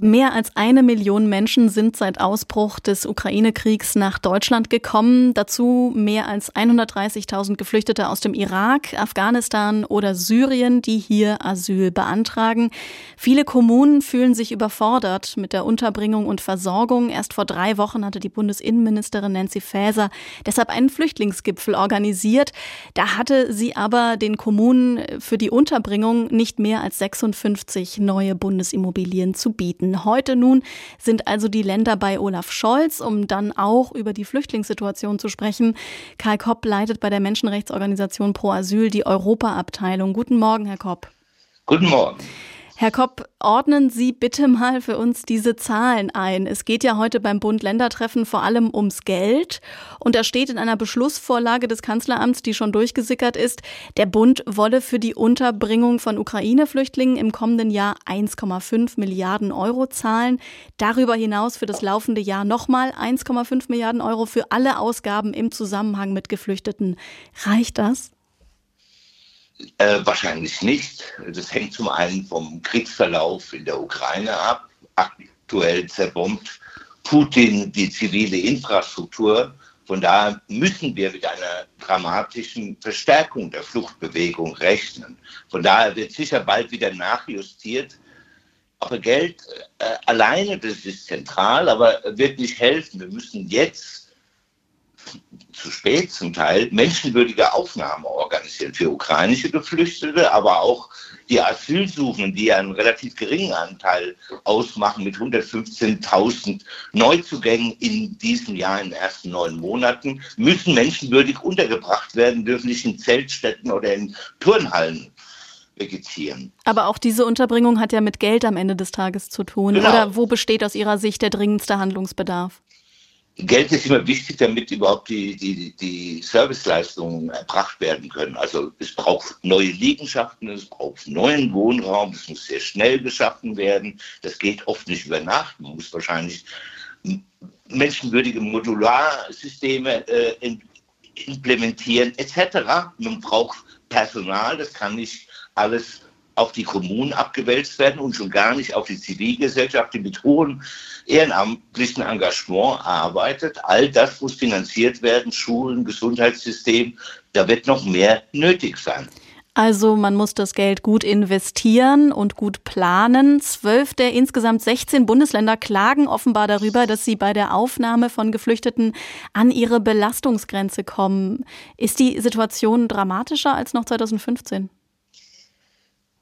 Mehr als eine Million Menschen sind seit Ausbruch des Ukraine-Kriegs nach Deutschland gekommen. Dazu mehr als 130.000 Geflüchtete aus dem Irak, Afghanistan oder Syrien, die hier Asyl beantragen. Viele Kommunen fühlen sich überfordert mit der Unterbringung und Versorgung. Erst vor drei Wochen hatte die Bundesinnenministerin Nancy Faeser deshalb einen Flüchtlingsgipfel organisiert. Da hatte sie aber den Kommunen für die Unterbringung nicht mehr als 56 neue Bundesimmobilien zu bieten. Heute nun sind also die Länder bei Olaf Scholz, um dann auch über die Flüchtlingssituation zu sprechen. Karl Kopp leitet bei der Menschenrechtsorganisation Pro Asyl die Europaabteilung. Guten Morgen, Herr Kopp. Guten Morgen. Herr Kopp, ordnen Sie bitte mal für uns diese Zahlen ein. Es geht ja heute beim Bund-Länder-Treffen vor allem ums Geld. Und da steht in einer Beschlussvorlage des Kanzleramts, die schon durchgesickert ist, der Bund wolle für die Unterbringung von Ukraine-Flüchtlingen im kommenden Jahr 1,5 Milliarden Euro zahlen. Darüber hinaus für das laufende Jahr nochmal 1,5 Milliarden Euro für alle Ausgaben im Zusammenhang mit Geflüchteten. Reicht das? Äh, wahrscheinlich nicht. Das hängt zum einen vom Kriegsverlauf in der Ukraine ab. Aktuell zerbombt Putin die zivile Infrastruktur. Von daher müssen wir mit einer dramatischen Verstärkung der Fluchtbewegung rechnen. Von daher wird sicher bald wieder nachjustiert. Aber Geld äh, alleine, das ist zentral, aber wird nicht helfen. Wir müssen jetzt spät zum Teil menschenwürdige Aufnahme organisieren für ukrainische Geflüchtete, aber auch die Asylsuchenden, die einen relativ geringen Anteil ausmachen mit 115.000 Neuzugängen in diesem Jahr in den ersten neun Monaten, müssen menschenwürdig untergebracht werden, dürfen nicht in Zeltstätten oder in Turnhallen vegetieren. Aber auch diese Unterbringung hat ja mit Geld am Ende des Tages zu tun. Genau. Oder wo besteht aus Ihrer Sicht der dringendste Handlungsbedarf? Geld ist immer wichtig, damit überhaupt die, die, die Serviceleistungen erbracht werden können. Also es braucht neue Liegenschaften, es braucht neuen Wohnraum, es muss sehr schnell geschaffen werden. Das geht oft nicht über Nacht. Man muss wahrscheinlich menschenwürdige Modularsysteme äh, implementieren etc. Man braucht Personal, das kann nicht alles auf die Kommunen abgewälzt werden und schon gar nicht auf die Zivilgesellschaft, die mit hohem ehrenamtlichen Engagement arbeitet. All das muss finanziert werden, Schulen, Gesundheitssystem. Da wird noch mehr nötig sein. Also man muss das Geld gut investieren und gut planen. Zwölf der insgesamt 16 Bundesländer klagen offenbar darüber, dass sie bei der Aufnahme von Geflüchteten an ihre Belastungsgrenze kommen. Ist die Situation dramatischer als noch 2015?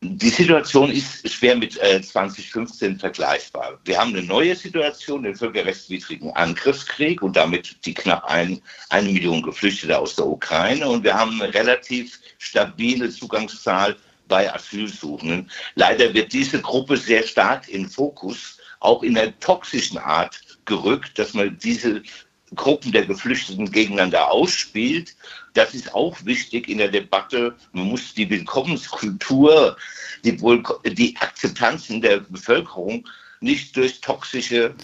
Die Situation ist schwer mit äh, 2015 vergleichbar. Wir haben eine neue Situation, den völkerrechtswidrigen Angriffskrieg und damit die knapp ein, eine Million Geflüchtete aus der Ukraine. Und wir haben eine relativ stabile Zugangszahl bei Asylsuchenden. Leider wird diese Gruppe sehr stark in Fokus, auch in der toxischen Art gerückt, dass man diese Gruppen der Geflüchteten gegeneinander ausspielt. Das ist auch wichtig in der Debatte. Man muss die Willkommenskultur, die, die Akzeptanz in der Bevölkerung nicht durch toxische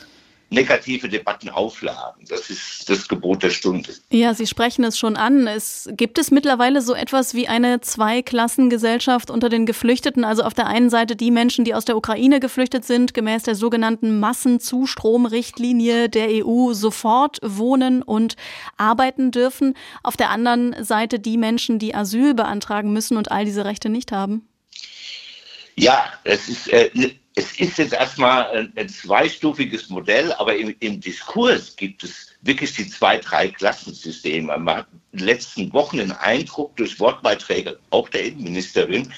negative Debatten aufladen. Das ist das Gebot der Stunde. Ja, Sie sprechen es schon an. Es gibt es mittlerweile so etwas wie eine Zweiklassengesellschaft unter den Geflüchteten. Also auf der einen Seite die Menschen, die aus der Ukraine geflüchtet sind, gemäß der sogenannten Massenzustromrichtlinie der EU sofort wohnen und arbeiten dürfen. Auf der anderen Seite die Menschen, die Asyl beantragen müssen und all diese Rechte nicht haben. Ja, es ist äh, es ist jetzt erstmal ein, ein zweistufiges Modell, aber im, im, Diskurs gibt es wirklich die zwei, drei Klassensysteme. Man hat in den letzten Wochen den Eindruck durch Wortbeiträge auch der Innenministerin,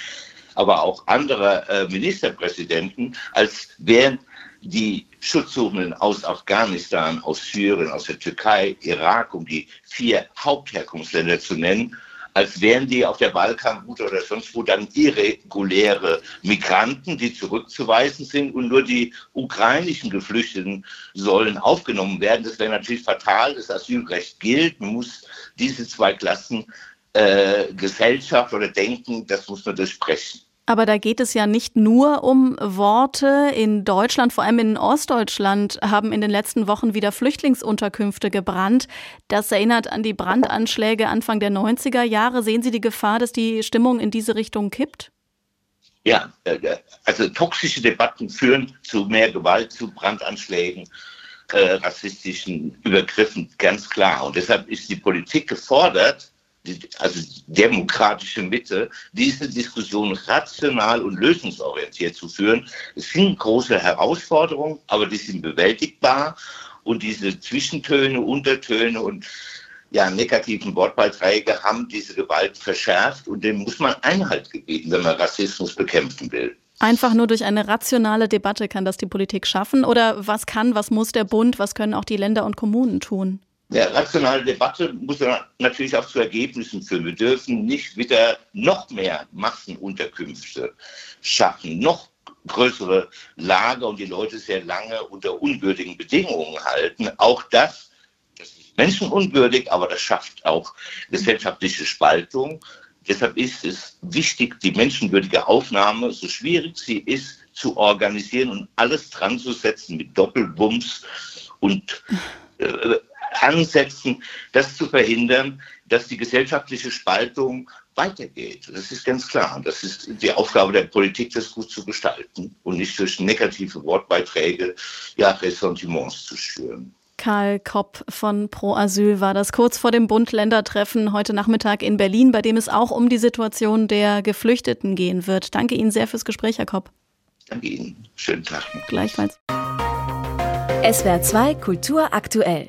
aber auch anderer äh, Ministerpräsidenten, als wären die Schutzsuchenden aus Afghanistan, aus Syrien, aus der Türkei, Irak, um die vier Hauptherkunftsländer zu nennen, als wären die auf der Balkanroute oder sonst wo dann irreguläre Migranten, die zurückzuweisen sind und nur die ukrainischen Geflüchteten sollen aufgenommen werden. Das wäre natürlich fatal. Das Asylrecht gilt. Man muss diese zwei Klassen äh, Gesellschaft oder Denken, das muss man durchbrechen. Aber da geht es ja nicht nur um Worte. In Deutschland, vor allem in Ostdeutschland, haben in den letzten Wochen wieder Flüchtlingsunterkünfte gebrannt. Das erinnert an die Brandanschläge Anfang der 90er Jahre. Sehen Sie die Gefahr, dass die Stimmung in diese Richtung kippt? Ja, äh, also toxische Debatten führen zu mehr Gewalt, zu Brandanschlägen, äh, rassistischen Übergriffen, ganz klar. Und deshalb ist die Politik gefordert, also demokratische Mitte, diese Diskussion rational und lösungsorientiert zu führen. Es sind große Herausforderungen, aber die sind bewältigbar. Und diese Zwischentöne, Untertöne und ja, negativen Wortbeiträge haben diese Gewalt verschärft und dem muss man Einhalt gebieten, wenn man Rassismus bekämpfen will. Einfach nur durch eine rationale Debatte kann das die Politik schaffen? Oder was kann, was muss der Bund, was können auch die Länder und Kommunen tun? Ja, rationale Debatte muss natürlich auch zu Ergebnissen führen. Wir dürfen nicht wieder noch mehr Massenunterkünfte schaffen, noch größere Lager und die Leute sehr lange unter unwürdigen Bedingungen halten. Auch das, das ist menschenunwürdig, aber das schafft auch gesellschaftliche Spaltung. Deshalb ist es wichtig, die menschenwürdige Aufnahme, so schwierig sie ist, zu organisieren und alles dran zu setzen mit Doppelbums und äh, Ansätzen, das zu verhindern, dass die gesellschaftliche Spaltung weitergeht. Das ist ganz klar. Das ist die Aufgabe der Politik, das gut zu gestalten und nicht durch negative Wortbeiträge ja, Ressentiments zu schüren. Karl Kopp von Pro Asyl war das kurz vor dem Bund-Länder-Treffen heute Nachmittag in Berlin, bei dem es auch um die Situation der Geflüchteten gehen wird. Danke Ihnen sehr fürs Gespräch, Herr Kopp. Danke Ihnen. Schönen Tag. Gleichfalls. SWR 2 Kultur aktuell.